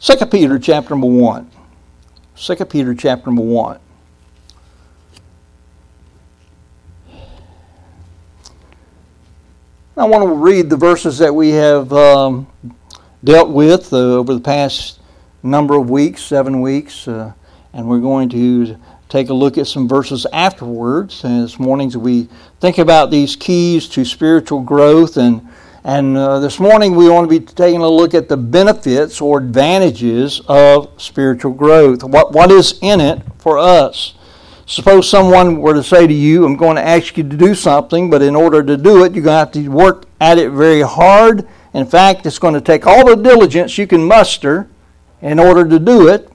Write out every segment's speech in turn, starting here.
2 Peter chapter number 1. 2 Peter chapter number 1. I want to read the verses that we have um, dealt with uh, over the past number of weeks, seven weeks, uh, and we're going to take a look at some verses afterwards. And this morning, we think about these keys to spiritual growth, and and uh, this morning we want to be taking a look at the benefits or advantages of spiritual growth. What what is in it for us? Suppose someone were to say to you, I'm going to ask you to do something, but in order to do it, you're going to have to work at it very hard. In fact, it's going to take all the diligence you can muster in order to do it.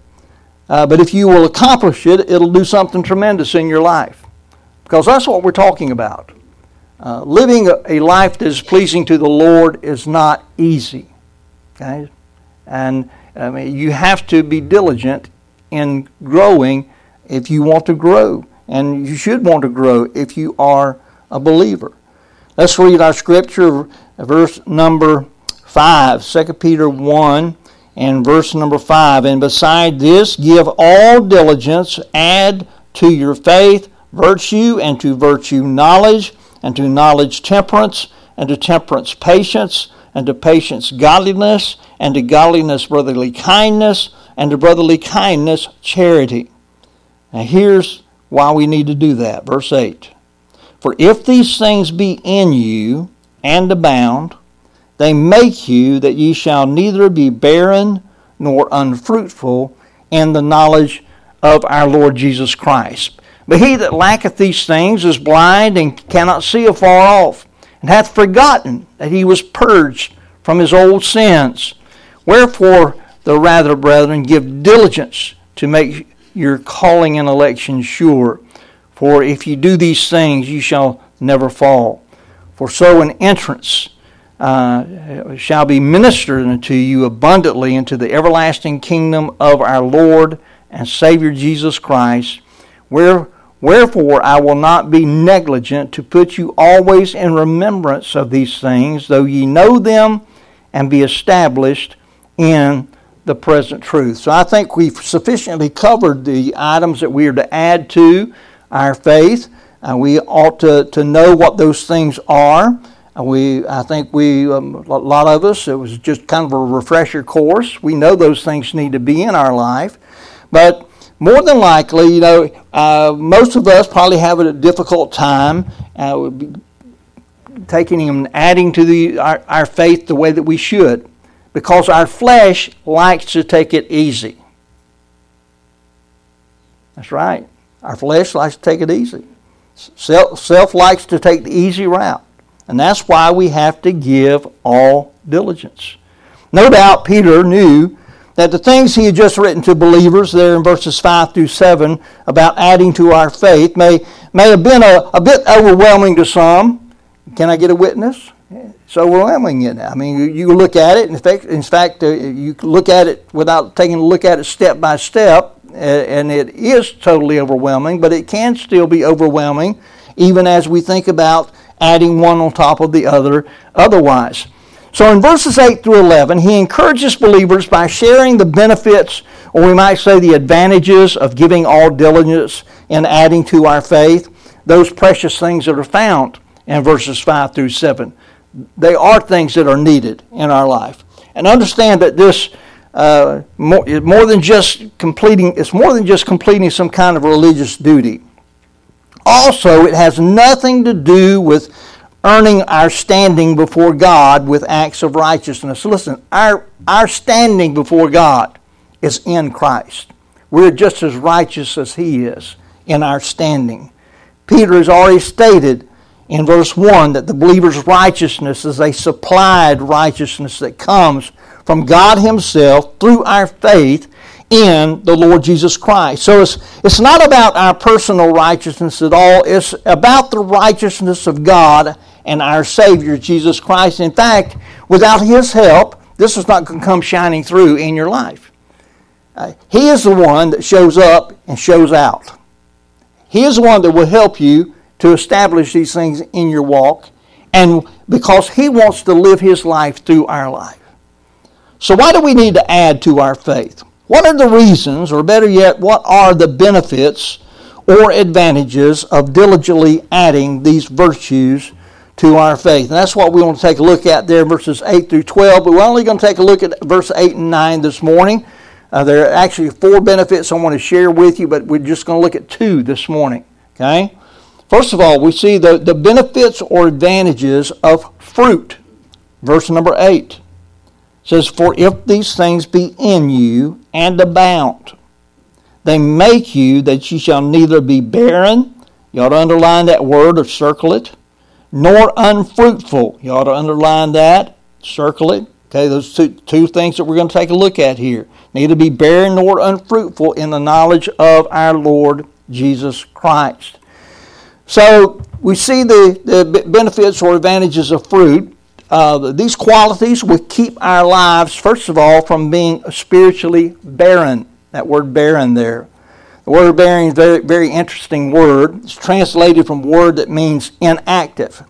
Uh, but if you will accomplish it, it'll do something tremendous in your life. Because that's what we're talking about. Uh, living a, life that is pleasing to the Lord is not easy. Okay? And I mean, you have to be diligent in growing if you want to grow. And you should want to grow if you are a believer. Let's read our scripture, verse number 5, 2 Peter 1 and verse number 5. And beside this, give all diligence, add to your faith virtue, and to virtue knowledge, and to knowledge temperance, and to temperance patience, and to patience godliness, and to godliness brotherly kindness, and to brotherly kindness charity. Now, here's why we need to do that. Verse 8 For if these things be in you and abound, they make you that ye shall neither be barren nor unfruitful in the knowledge of our Lord Jesus Christ. But he that lacketh these things is blind and cannot see afar off, and hath forgotten that he was purged from his old sins. Wherefore, the rather, brethren, give diligence to make your calling and election sure. For if you do these things, you shall never fall. For so an entrance uh, shall be ministered unto you abundantly into the everlasting kingdom of our Lord and Savior Jesus Christ. Where, wherefore I will not be negligent to put you always in remembrance of these things, though ye know them and be established in the present truth. So I think we've sufficiently covered the items that we are to add to our faith. Uh, we ought to, to know what those things are. Uh, we, I think we, um, a lot of us, it was just kind of a refresher course. We know those things need to be in our life. But more than likely, you know, uh, most of us probably have a difficult time uh, taking and adding to the, our, our faith the way that we should because our flesh likes to take it easy. That's right. Our flesh likes to take it easy. Self, self likes to take the easy route. And that's why we have to give all diligence. No doubt Peter knew that the things he had just written to believers there in verses 5 through 7 about adding to our faith may, may have been a, a bit overwhelming to some. Can I get a witness? It's overwhelming. It. I mean, you, look at it, in fact, in fact uh, you look at it without taking a look at it step by step, and it is totally overwhelming, but it can still be overwhelming even as we think about adding one on top of the other otherwise. So in verses 8 through 11, he encourages believers by sharing the benefits, or we might say the advantages, of giving all diligence and adding to our faith, those precious things that are found in verses 5 through 7 they are things that are needed in our life. And understand that this uh, more, more than just completing it's more than just completing some kind of religious duty. Also, it has nothing to do with earning our standing before God with acts of righteousness. Listen, our, our standing before God is in Christ. We're just as righteous as He is in our standing. Peter has already stated in verse 1 that the believer's righteousness is a supplied righteousness that comes from God Himself through our faith in the Lord Jesus Christ. So it's, it's not about our personal righteousness at all, it's about the righteousness of God and our Savior, Jesus Christ. In fact, without His help, this is not going to come shining through in your life. Uh, he is the one that shows up and shows out. He is the one that will help you to establish these things in your walk, and because He wants to live His life through our life. So, why do we need to add to our faith? What are the reasons, or better yet, what are the benefits or advantages of diligently adding these virtues to our faith? And that's what we want to take a look at there, verses 8 through 12. But we're only going to take a look at verse 8 and 9 this morning. Uh, there are actually four benefits I want to share with you, but we're just going to look at two this morning. Okay? First of all, we see the, the benefits or advantages of fruit. Verse number 8 says, For if these things be in you and abound, they make you that ye shall neither be barren, you ought to underline that word or circle it, nor unfruitful. You ought to underline that, circle it. Okay, those two, two things that we're going to take a look at here. Neither be barren nor unfruitful in the knowledge of our Lord Jesus Christ. So we see the, the benefits or advantages of fruit. Uh, these qualities will keep our lives, first of all, from being spiritually barren. That word barren there. The word bearing is a very, very interesting word. It's translated from a word that means inactive.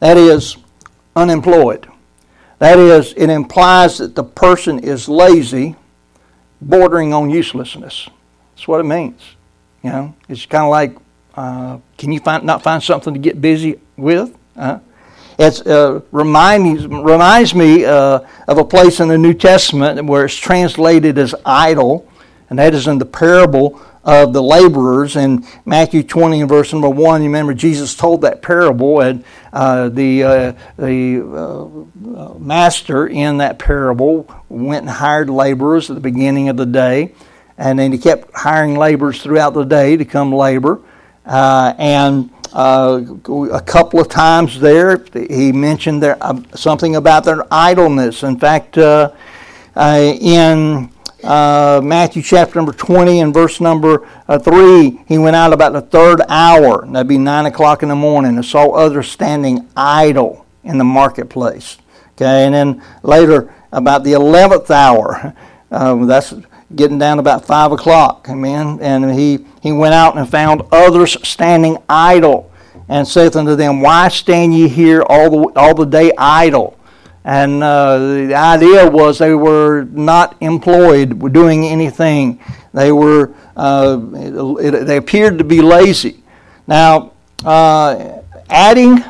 That is, unemployed. That is, it implies that the person is lazy, bordering on uselessness. That's what it means. You know, it's kind of like, uh, can you find not find something to get busy with? Uh, it uh, reminds, reminds me uh, of a place in the New Testament where it's translated as idle, and that is in the parable of the laborers in Matthew 20 and verse number 1. You remember Jesus told that parable, and uh, the, uh, the uh, master in that parable went and hired laborers at the beginning of the day, and then he kept hiring laborers throughout the day to come labor. Uh, and uh, a couple of times there, he mentioned there, uh, something about their idleness. In fact, uh, uh in uh, Matthew chapter number 20 and verse number uh, 3, he went out about the third hour, that'd be 9 o'clock in the morning, and saw others standing idle in the marketplace. Okay, and then later, about the 11th hour, that's getting down about five o'clock. Amen. And he, he went out and found others standing idle, and saith unto them, Why stand ye here all the all the day idle? And uh, the idea was they were not employed, doing anything. They were uh, it, they appeared to be lazy. Now, uh, adding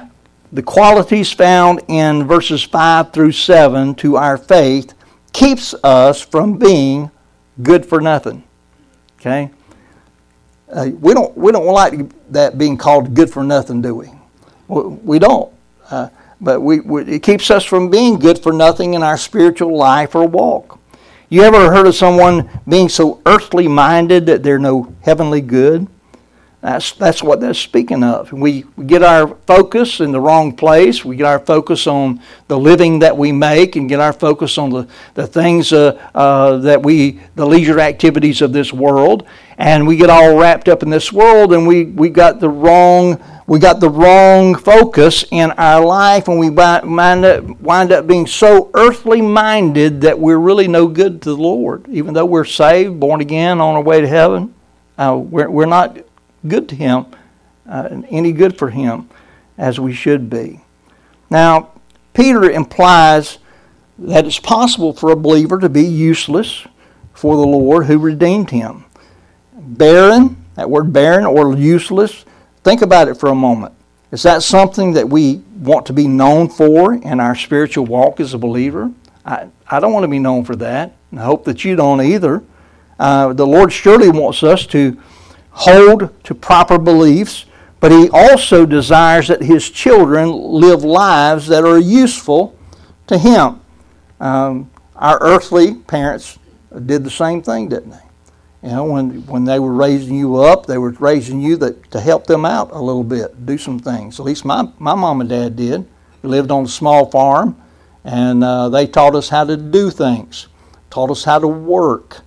the qualities found in verses five through seven to our faith keeps us from being good for nothing. Okay? Uh, we don't we don't like that being called good for nothing, do we? We don't. Uh, but we, we, it keeps us from being good for nothing in our spiritual life or walk. You ever heard of someone being so earthly minded that they're no heavenly good? That's, that's what that's speaking of. We, we get our focus in the wrong place. We get our focus on the living that we make and get our focus on the, the things uh, uh, that we, the leisure activities of this world. And we get all wrapped up in this world and we, we got the wrong we got the wrong focus in our life and we wind up, wind up being so earthly minded that we're really no good to the Lord. Even though we're saved, born again, on our way to heaven, uh, we're, we're not good to him, uh, any good for him as we should be. Now, Peter implies that it's possible for a believer to be useless for the Lord who redeemed him. Barren, that word barren or useless, think about it for a moment. Is that something that we want to be known for in our spiritual walk as a believer? I, I don't want to be known for that. I hope that you don't either. Uh, the Lord surely wants us to hold to proper beliefs, but he also desires that his children live lives that are useful to him. Um, our earthly parents did the same thing, didn't they? You know, when when they were raising you up, they were raising you that, to help them out a little bit, do some things. At least my, my mom and dad did. We lived on a small farm, and uh, they taught us how to do things, taught us how to work,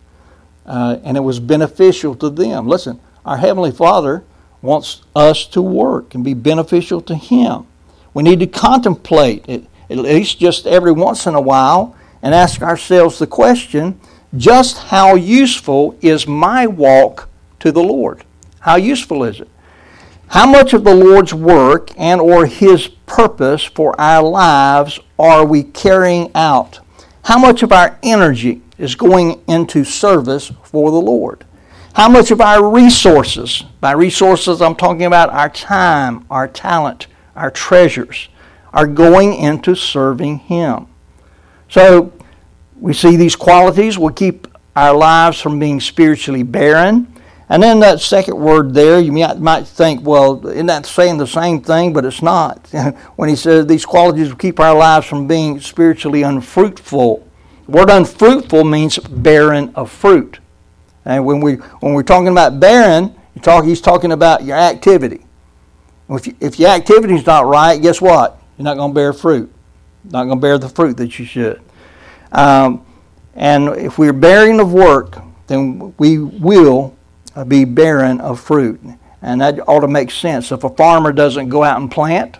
uh, and it was beneficial to them. Listen, our Heavenly Father wants us to work and be beneficial to Him. We need to contemplate it, at least just every once in a while, and ask ourselves the question just how useful is my walk to the Lord? How useful is it? How much of the Lord's work and or his purpose for our lives are we carrying out? how much of our energy is going into service for the Lord? How much of our resources, by resources I'm talking about our time, our talent, our treasures, are going into serving Him? So we see these qualities will keep our lives from being spiritually barren. And then that second word there, you might, think, well, isn't that saying the same thing? But it's not. when he says these qualities will keep our lives from being spiritually unfruitful. The word unfruitful means barren of fruit. And when, we, when we're talking about barren, talk, he's talking about your activity. If, you, if your activity is not right, guess what? You're not going to bear fruit. Not going to bear the fruit that you should. Um, and if we're bearing of work, then we will be barren of fruit. And that ought to make sense. If a farmer doesn't go out and plant,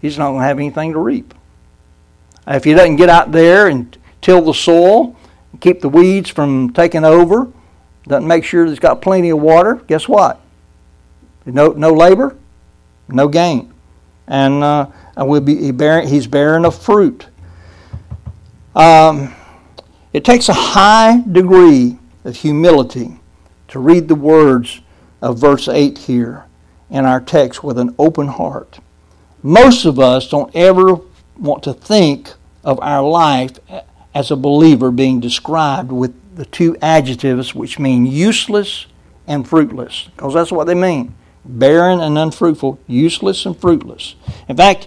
he's not going to have anything to reap. If he doesn't get out there and till the soil, keep the weeds from taking over, doesn't make sure he's got plenty of water, guess what? No, no labor, no gain. And uh, we'll be bearing, he's bearing of fruit. Um, it takes a high degree of humility to read the words of verse 8 here in our text with an open heart. Most of us don't ever want to think of our life as a believer being described with the two adjectives which mean useless and fruitless, because that's what they mean barren and unfruitful, useless and fruitless. In fact,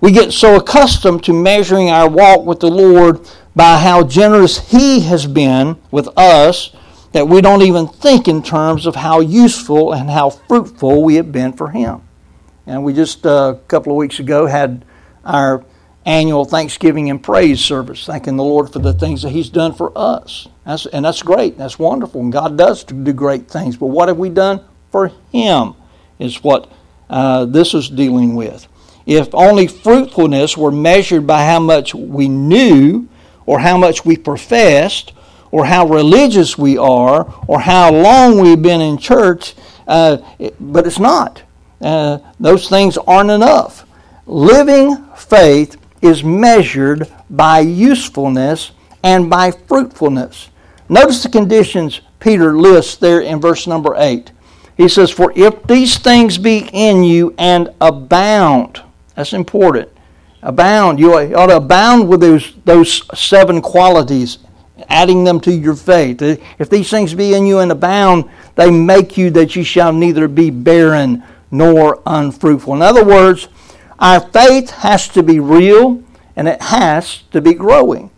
we get so accustomed to measuring our walk with the Lord by how generous He has been with us that we don't even think in terms of how useful and how fruitful we have been for Him. And we just uh, a couple of weeks ago had our annual Thanksgiving and praise service, thanking the Lord for the things that He's done for us. That's, and that's great. That's wonderful. And God does do great things. But what have we done for Him is what uh, this is dealing with. If only fruitfulness were measured by how much we knew, or how much we professed, or how religious we are, or how long we've been in church, uh, but it's not. Uh, those things aren't enough. Living faith is measured by usefulness and by fruitfulness. Notice the conditions Peter lists there in verse number 8. He says, For if these things be in you and abound, that's important. Abound. You ought to abound with those, those seven qualities, adding them to your faith. If these things be in you and abound, they make you that you shall neither be barren nor unfruitful. In other words, our faith has to be real and it has to be growing.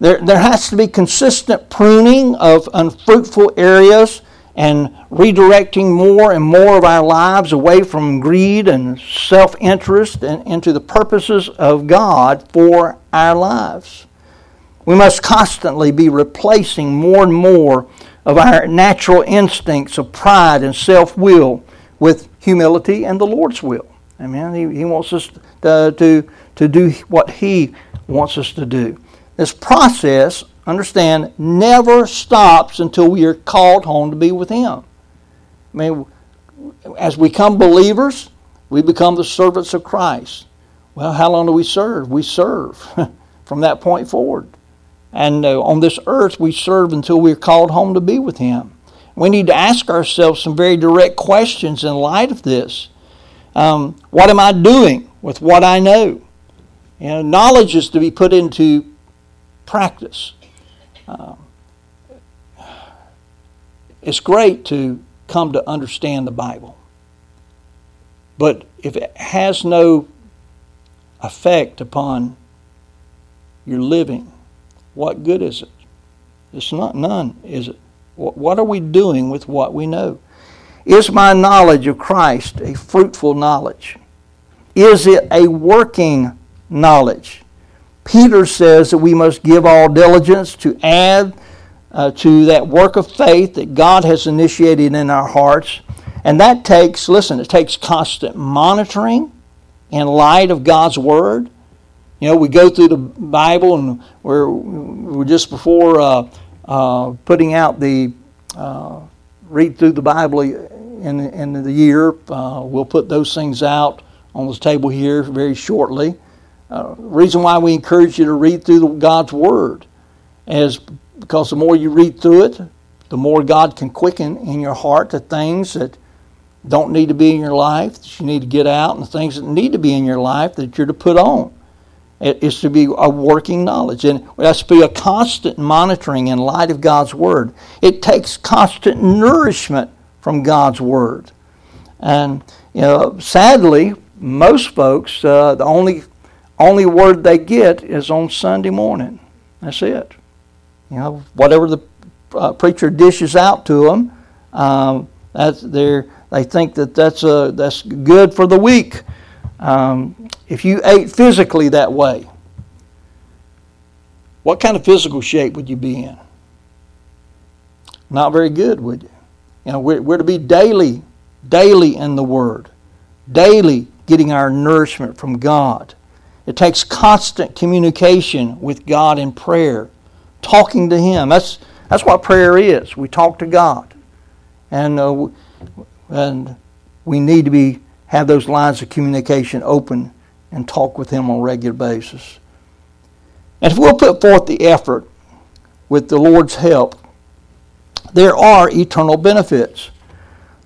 There, there has to be consistent pruning of unfruitful areas and redirecting more and more of our lives away from greed and self interest and into the purposes of God for our lives. We must constantly be replacing more and more of our natural instincts of pride and self will with humility and the Lord's will. Amen. He, he wants us to, to, to do what He wants us to do. This process understand, never stops until we are called home to be with Him. I mean, as we become believers, we become the servants of Christ. Well, how long do we serve? We serve from that point forward. And uh, on this earth, we serve until we're called home to be with Him. We need to ask ourselves some very direct questions in light of this. Um, what am I doing with what I know? You know, knowledge is to be put into practice. It's great to come to understand the Bible. But if it has no effect upon your living, what good is it? It's not none, is it? What are we doing with what we know? Is my knowledge of Christ a fruitful knowledge? Is it a working knowledge? Peter says that we must give all diligence to add uh, to that work of faith that God has initiated in our hearts. And that takes, listen, it takes constant monitoring in light of God's Word. You know, we go through the Bible and we're, we're just before uh, uh, putting out the uh, read through the Bible in, in the year. Uh, we'll put those things out on the table here very shortly. Uh, reason why we encourage you to read through God's Word is because the more you read through it, the more God can quicken in your heart the things that don't need to be in your life that you need to get out, and the things that need to be in your life that you're to put on. It is to be a working knowledge, and it has to be a constant monitoring in light of God's Word. It takes constant nourishment from God's Word. And, you know, sadly, most folks, uh, the only, only word they get is on Sunday morning. That's it. You know, whatever the uh, preacher dishes out to them, um, that's their, they think that that's, a, that's good for the week. Um, if you ate physically that way, what kind of physical shape would you be in? Not very good, would you? You know, we're, we're to be daily, daily in the Word, daily getting our nourishment from God. It takes constant communication with God in prayer, talking to Him. That's, that's what prayer is. We talk to God. And, uh, and we need to be, have those lines of communication open and talk with Him on a regular basis. And if we'll put forth the effort with the Lord's help, there are eternal benefits.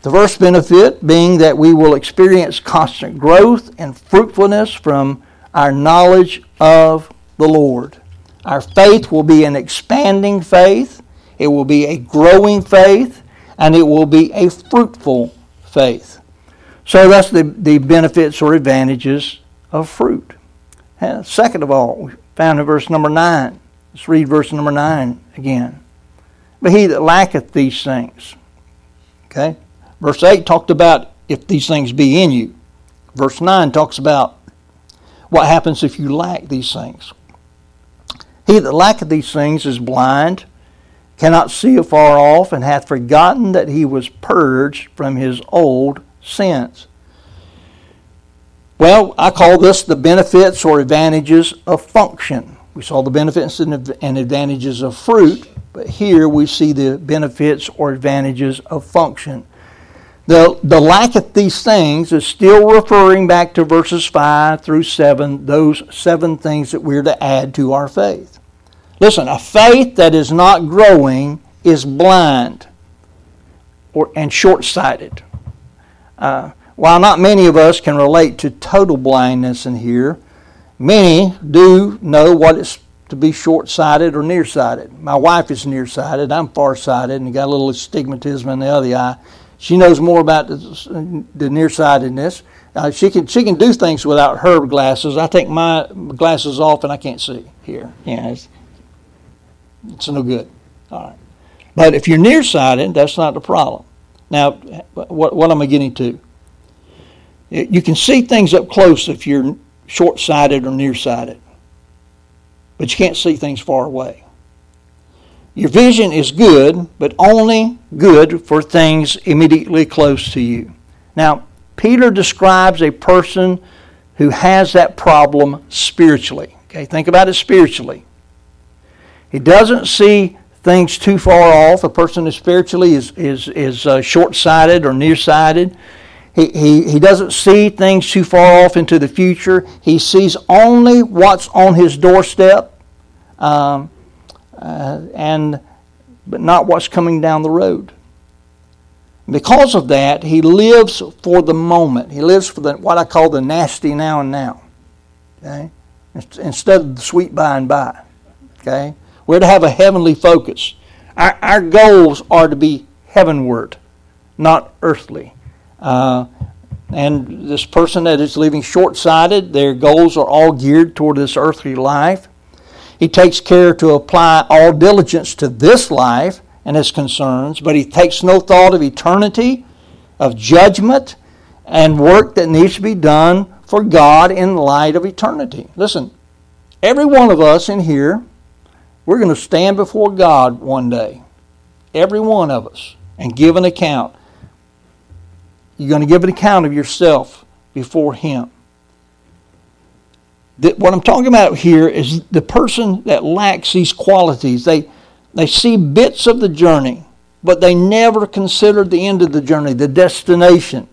The first benefit being that we will experience constant growth and fruitfulness from our knowledge of the Lord. Our faith will be an expanding faith, it will be a growing faith, and it will be a fruitful faith. So that's the, the benefits or advantages of fruit. And second of all, we found in verse number 9. Let's read verse number 9 again. But he that lacketh these things. Okay? Verse 8 talked about if these things be in you. Verse 9 talks about what happens if you lack these things. He that lacketh these things is blind, cannot see afar off, and hath forgotten that he was purged from his old sins. Well, I call this the benefits or advantages of function. We saw the benefits and advantages of fruit, but here we see the benefits or advantages of function. The, the lack of these things is still referring back to verses 5 through 7, those seven things that we're to add to our faith. Listen, a faith that is not growing is blind or, and short sighted. Uh, while not many of us can relate to total blindness in here, many do know what it's to be short sighted or nearsighted. My wife is nearsighted. I'm farsighted and got a little astigmatism in the other eye. She knows more about the, the nearsightedness. Uh, she can she can do things without her glasses. I take my glasses off and I can't see here. Yeah, it's, it's no good. All right, but if you're nearsighted, that's not the problem. Now, what what am I getting to? You can see things up close if you're short-sighted or nearsighted, but you can't see things far away. Your vision is good, but only good for things immediately close to you. Now, Peter describes a person who has that problem spiritually. Okay, think about it spiritually. He doesn't see things too far off. A person who spiritually is, is, is uh, short sighted or nearsighted. He, he, he doesn't see things too far off into the future. He sees only what's on his doorstep. Um, uh, and but not what's coming down the road. Because of that, he lives for the moment. He lives for the, what I call the nasty now and now. Okay? Instead of the sweet by and by. Okay? We're to have a heavenly focus. Our, our goals are to be heavenward, not earthly. Uh, and this person that is living short sighted, their goals are all geared toward this earthly life. He takes care to apply all diligence to this life and its concerns, but he takes no thought of eternity, of judgment, and work that needs to be done for God in light of eternity. Listen, every one of us in here, we're going to stand before God one day. Every one of us, and give an account. You're going to give an account of yourself before Him that what I'm talking about here is the person that lacks these qualities. They, they see bits of the journey, but they never consider the end of the journey, the destination.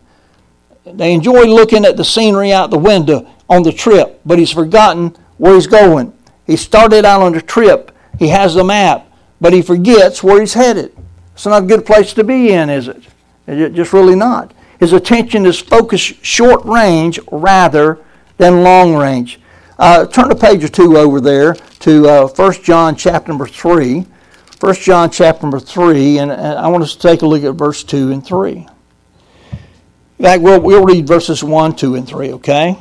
they enjoy looking at the scenery out the window on the trip, but he's forgotten where he's going. He started out on the trip. He has the map, but he forgets where he's headed. It's not a good place to be in, is it? It's just really not. His attention is focused short range rather than long range. Uh, turn a page or two over there to uh, 1 John chapter number 3. 1 John chapter number 3, and, and I want us to take a look at verse 2 and 3. In fact, we'll, we'll read verses 1, 2, and 3, okay?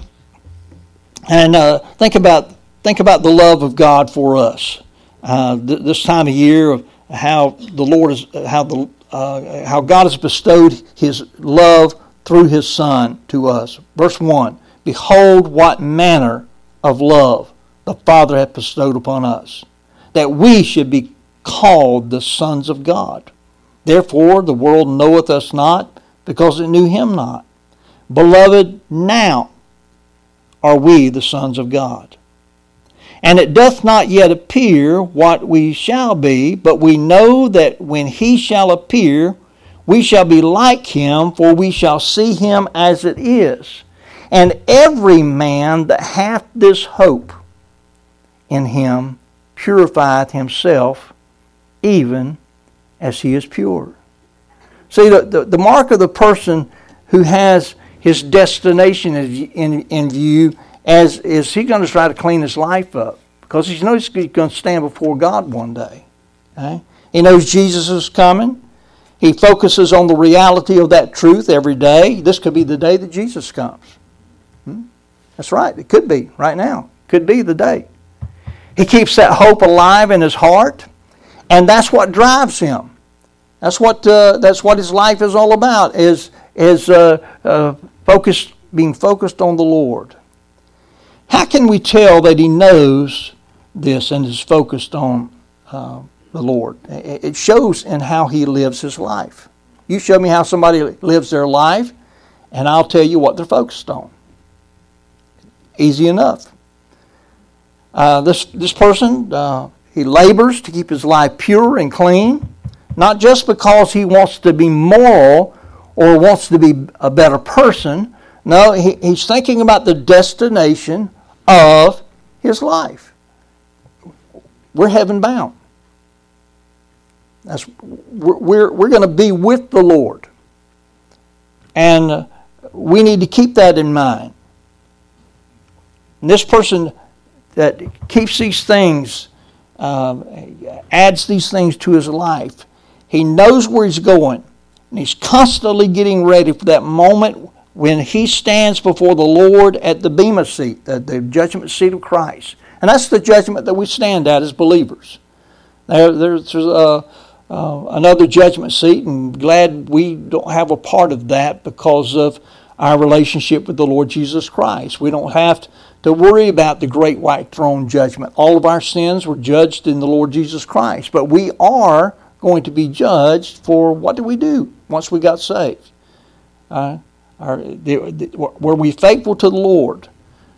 And uh, think, about, think about the love of God for us. Uh, th- this time of year, of how the Lord is, how, the, uh, how God has bestowed His love through His Son to us. Verse 1 Behold, what manner of love the Father hath bestowed upon us, that we should be called the sons of God. Therefore, the world knoweth us not because it knew him not. Beloved, now are we the sons of God. And it doth not yet appear what we shall be, but we know that when he shall appear, we shall be like him, for we shall see him as it is. And every man that hath this hope in him purifieth himself, even as he is pure. See, the, the, the mark of the person who has his destination in, in view as is he going to try to clean his life up because he knows he's going to stand before God one day. Okay? He knows Jesus is coming. He focuses on the reality of that truth every day. This could be the day that Jesus comes. That's right. It could be right now. Could be the day. He keeps that hope alive in his heart, and that's what drives him. That's what, uh, that's what his life is all about, is, is uh, uh, focused, being focused on the Lord. How can we tell that he knows this and is focused on uh, the Lord? It shows in how he lives his life. You show me how somebody lives their life, and I'll tell you what they're focused on. Easy enough. Uh, this, this person, uh, he labors to keep his life pure and clean not just because he wants to be moral or wants to be a better person. No, he, he's thinking about the destination of his life. We're heaven bound. That's, we're, we're, we're going to be with the Lord. And uh, we need to keep that in mind. And this person that keeps these things, uh, adds these things to his life, he knows where he's going. And he's constantly getting ready for that moment when he stands before the Lord at the Bema seat, the, the judgment seat of Christ. And that's the judgment that we stand at as believers. There, there's uh, uh, another judgment seat, and glad we don't have a part of that because of our relationship with the Lord Jesus Christ. We don't have to worry about the great white throne judgment. All of our sins were judged in the Lord Jesus Christ, but we are going to be judged for what do we do once we got saved? Uh, the, the, were we faithful to the Lord?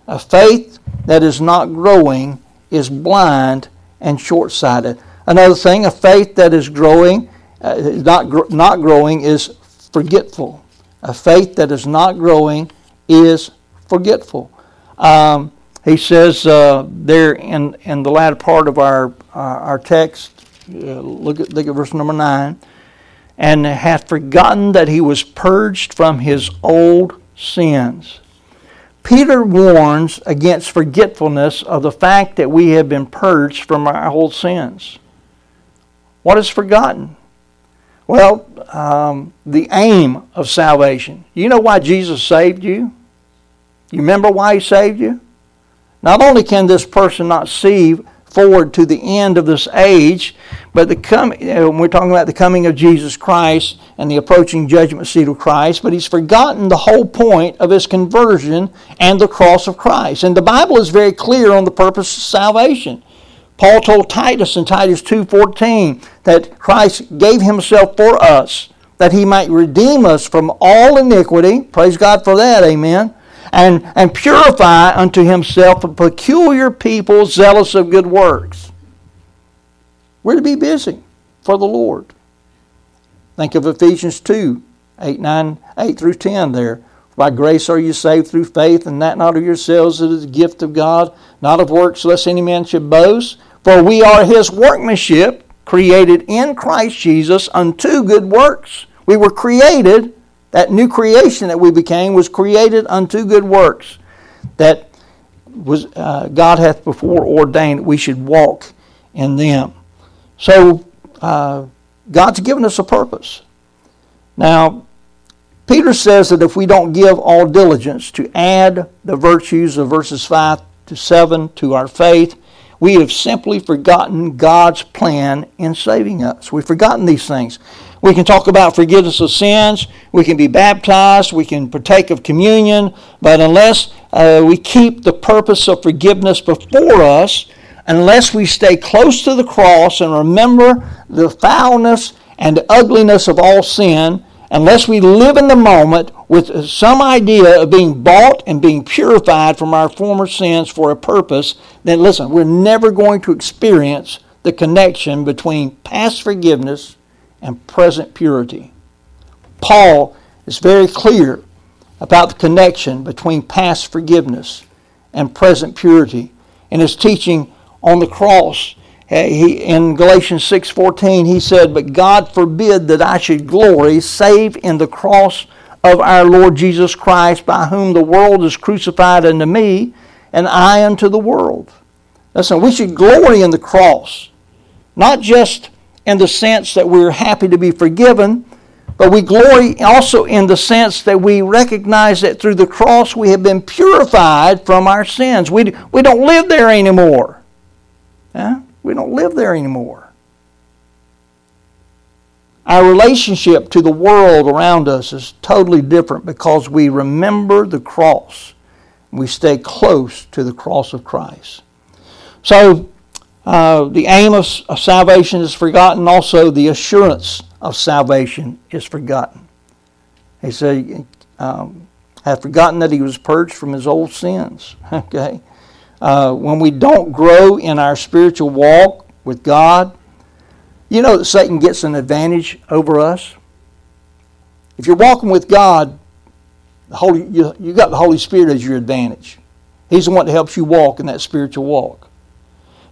A faith that is not growing is blind and short sighted. Another thing, a faith that is growing, uh, not, gr- not growing, is forgetful. A faith that is not growing is forgetful. Um, he says uh, there in, in the latter part of our, uh, our text, uh, look, at, look at verse number 9. And hath forgotten that he was purged from his old sins. Peter warns against forgetfulness of the fact that we have been purged from our old sins. What is forgotten? Well, um, the aim of salvation. You know why Jesus saved you? You remember why he saved you? Not only can this person not see forward to the end of this age. But the com- we're talking about the coming of Jesus Christ and the approaching judgment seat of Christ, but he's forgotten the whole point of his conversion and the cross of Christ. And the Bible is very clear on the purpose of salvation. Paul told Titus in Titus 2:14 that Christ gave himself for us that he might redeem us from all iniquity. Praise God for that. Amen and, and purify unto himself a peculiar people zealous of good works. We're to be busy for the Lord. Think of Ephesians 2 8, 9, 8 through 10 there. By grace are you saved through faith, and that not of yourselves, it is a gift of God, not of works, lest any man should boast. For we are his workmanship, created in Christ Jesus unto good works. We were created, that new creation that we became was created unto good works. That was uh, God hath before ordained that we should walk in them. So uh, God's given us a purpose. Now, Peter says that if we don't give all diligence to add the virtues of verses 5 to 7 to our faith, we have simply forgotten God's plan in saving us. We've forgotten these things. We can talk about forgiveness of sins, we can be baptized, we can partake of communion, but unless uh, we keep the purpose of forgiveness before us, unless we stay close to the cross and remember the foulness and ugliness of all sin, unless we live in the moment with some idea of being bought and being purified from our former sins for a purpose, then listen, we're never going to experience the connection between past forgiveness and present purity. Paul is very clear about the connection between past forgiveness and present purity in his teaching on the cross. Eh, he, in Galatians 6:14 he said, "But God forbid that I should glory save in the cross of our Lord Jesus Christ, by whom the world is crucified unto me, and I unto the world." Listen, we should glory in the cross, not just in the sense that we're happy to be forgiven, but we glory also in the sense that we recognize that through the cross we have been purified from our sins. We, we don't live there anymore. Yeah? We don't live there anymore. Our relationship to the world around us is totally different because we remember the cross. We stay close to the cross of Christ. So, uh, the aim of, of, salvation is forgotten. Also, the assurance of salvation is forgotten. He said, um, "Have forgotten that he was purged from his old sins." Okay, uh, when we don't grow in our spiritual walk with God, you know that Satan gets an advantage over us. If you're walking with God, the Holy, you, you got the Holy Spirit as your advantage. He's the one that helps you walk in that spiritual walk.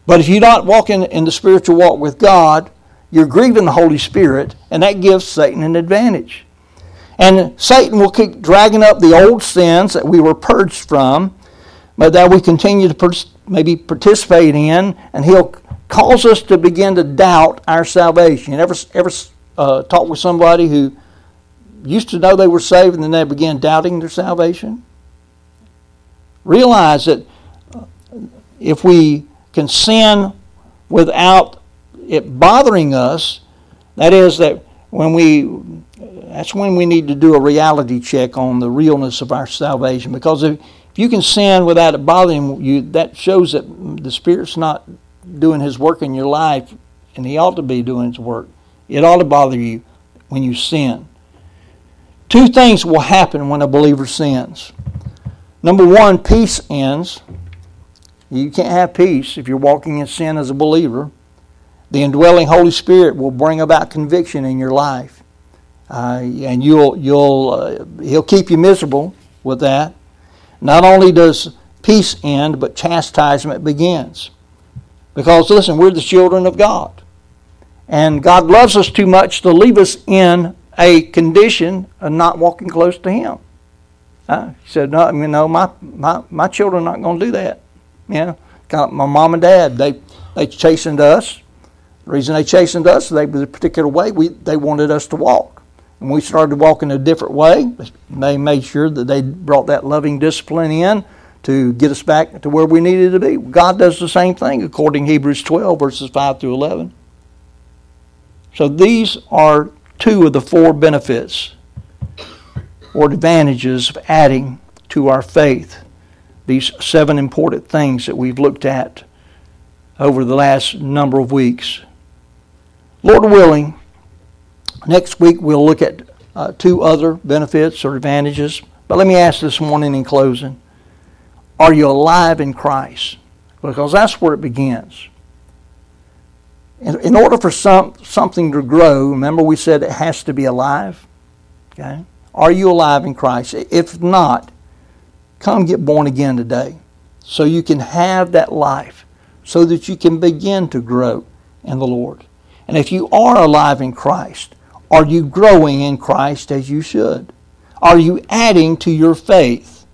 But if you're not walking in the spiritual walk with God, you're grieving the Holy Spirit, and that gives Satan an advantage. And Satan will keep dragging up the old sins that we were purged from, but that we continue to maybe participate in, and He'll cause us to begin to doubt our salvation. Ever ever uh, talk with somebody who used to know they were saved and then they began doubting their salvation? Realize that uh, if we can sin without it bothering us, that is that when we that's when we need to do a reality check on the realness of our salvation because if if you can sin without it bothering you, that shows that the Spirit's not doing His work in your life, and He ought to be doing His work. It ought to bother you when you sin. Two things will happen when a believer sins. Number one, peace ends. You can't have peace if you're walking in sin as a believer. The indwelling Holy Spirit will bring about conviction in your life, uh, and you'll you'll uh, He'll keep you miserable with that. Not only does peace end, but chastisement begins. Because, listen, we're the children of God. And God loves us too much to leave us in a condition of not walking close to Him. Uh, he said, no, you know, my, my, my children are not going to do that. You know, my mom and dad, they, they chastened us. The reason they chastened us, they was a particular way we, they wanted us to walk and we started walking a different way, they made sure that they brought that loving discipline in to get us back to where we needed to be. God does the same thing according to Hebrews 12, verses 5 through 11. So these are two of the four benefits or advantages of adding to our faith. These seven important things that we've looked at over the last number of weeks. Lord willing, Next week, we'll look at uh, two other benefits or advantages. But let me ask this morning in closing Are you alive in Christ? Because that's where it begins. In, in order for some, something to grow, remember we said it has to be alive? Okay? Are you alive in Christ? If not, come get born again today so you can have that life, so that you can begin to grow in the Lord. And if you are alive in Christ, are you growing in Christ as you should? Are you adding to your faith?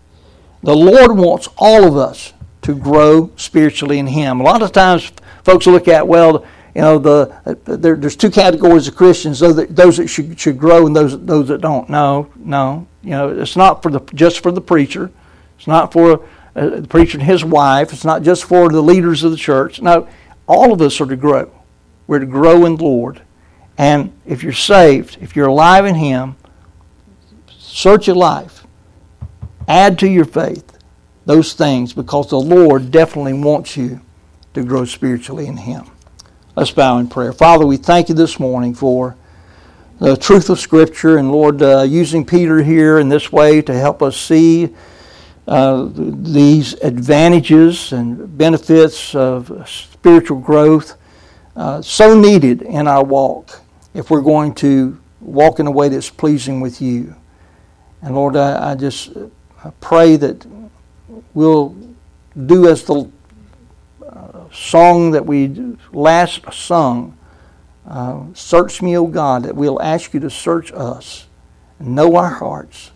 The Lord wants all of us to grow spiritually in Him. A lot of times, folks look at, well, you know, the there, there's two categories of Christians: those that, those that should, should grow and those those that don't. No, no, you know, it's not for the just for the preacher. It's not for uh, the preacher and his wife. It's not just for the leaders of the church. No, all of us are to grow. We're to grow in the Lord. And if you're saved, if you're alive in Him, search your life, add to your faith those things because the Lord definitely wants you to grow spiritually in Him. Let's bow in prayer. Father, we thank you this morning for the truth of Scripture and Lord, uh, using Peter here in this way to help us see uh, these advantages and benefits of spiritual growth uh, so needed in our walk if we're going to walk in a way that's pleasing with you. And Lord, I, I just I pray that we'll do as the song that we last sung, uh, Search Me, O God, that we'll ask you to search us and know our hearts.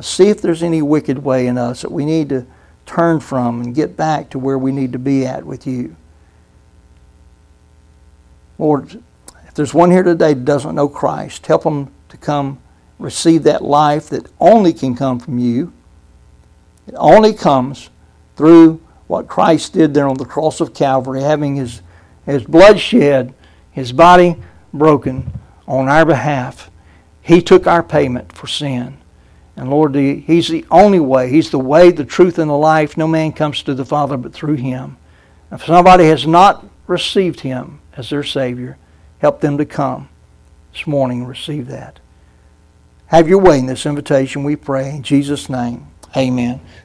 See if there's any wicked way in us that we need to turn from and get back to where we need to be at with you. Lord, if there's one here today that doesn't know Christ, help them to come receive that life that only can come from you. It only comes through what Christ did there on the cross of Calvary, having his, his blood shed, his body broken on our behalf. He took our payment for sin. And Lord, He's the only way. He's the way, the truth, and the life. No man comes to the Father but through Him. If somebody has not received Him as their Savior, help them to come this morning and receive that. Have your way in this invitation, we pray. In Jesus' name, amen.